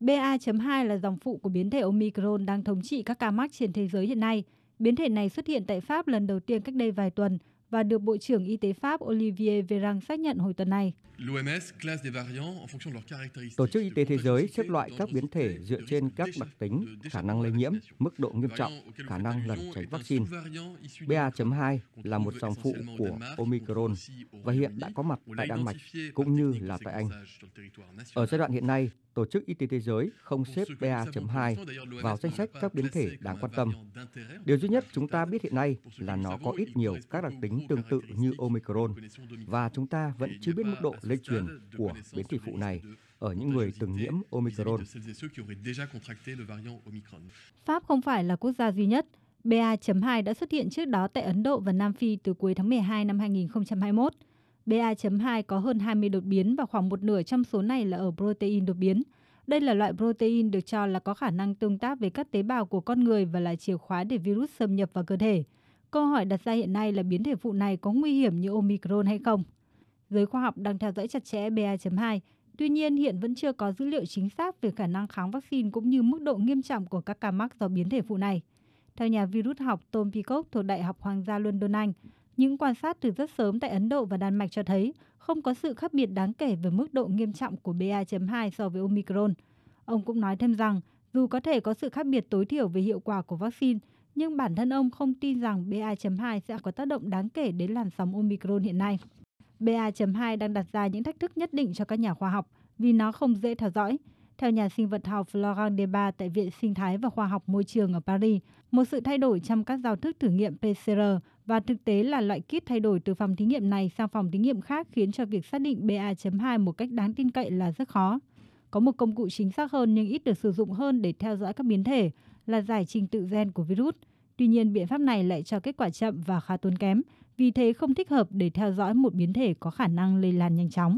BA.2 là dòng phụ của biến thể Omicron đang thống trị các ca mắc trên thế giới hiện nay. Biến thể này xuất hiện tại Pháp lần đầu tiên cách đây vài tuần và được Bộ trưởng Y tế Pháp Olivier Véran xác nhận hồi tuần này. Tổ chức Y tế Thế giới xếp loại các biến thể dựa trên các đặc tính, khả năng lây nhiễm, mức độ nghiêm trọng, khả năng lẩn tránh vaccine. BA.2 là một dòng phụ của Omicron và hiện đã có mặt tại Đan Mạch cũng như là tại Anh. Ở giai đoạn hiện nay, Tổ chức Y tế Thế giới không xếp BA.2 vào danh sách các biến thể đáng quan tâm. Điều duy nhất chúng ta biết hiện nay là nó có ít nhiều các đặc tính tương tự như Omicron và chúng ta vẫn chưa biết mức độ lây truyền của biến thể phụ này ở những người từng nhiễm Omicron. Pháp không phải là quốc gia duy nhất. BA.2 đã xuất hiện trước đó tại Ấn Độ và Nam Phi từ cuối tháng 12 năm 2021. BA.2 có hơn 20 đột biến và khoảng một nửa trong số này là ở protein đột biến. Đây là loại protein được cho là có khả năng tương tác với các tế bào của con người và là chìa khóa để virus xâm nhập vào cơ thể. Câu hỏi đặt ra hiện nay là biến thể phụ này có nguy hiểm như Omicron hay không? Giới khoa học đang theo dõi chặt chẽ BA.2, tuy nhiên hiện vẫn chưa có dữ liệu chính xác về khả năng kháng vaccine cũng như mức độ nghiêm trọng của các ca mắc do biến thể phụ này. Theo nhà virus học Tom Peacock thuộc Đại học Hoàng gia London Anh, những quan sát từ rất sớm tại Ấn Độ và Đan Mạch cho thấy không có sự khác biệt đáng kể về mức độ nghiêm trọng của BA.2 so với Omicron. Ông cũng nói thêm rằng, dù có thể có sự khác biệt tối thiểu về hiệu quả của vaccine, nhưng bản thân ông không tin rằng BA.2 sẽ có tác động đáng kể đến làn sóng Omicron hiện nay. BA.2 đang đặt ra những thách thức nhất định cho các nhà khoa học vì nó không dễ theo dõi. Theo nhà sinh vật học Florent Deba tại Viện Sinh thái và Khoa học Môi trường ở Paris, một sự thay đổi trong các giao thức thử nghiệm PCR và thực tế là loại kit thay đổi từ phòng thí nghiệm này sang phòng thí nghiệm khác khiến cho việc xác định BA.2 một cách đáng tin cậy là rất khó. Có một công cụ chính xác hơn nhưng ít được sử dụng hơn để theo dõi các biến thể là giải trình tự gen của virus. Tuy nhiên, biện pháp này lại cho kết quả chậm và khá tốn kém, vì thế không thích hợp để theo dõi một biến thể có khả năng lây lan nhanh chóng.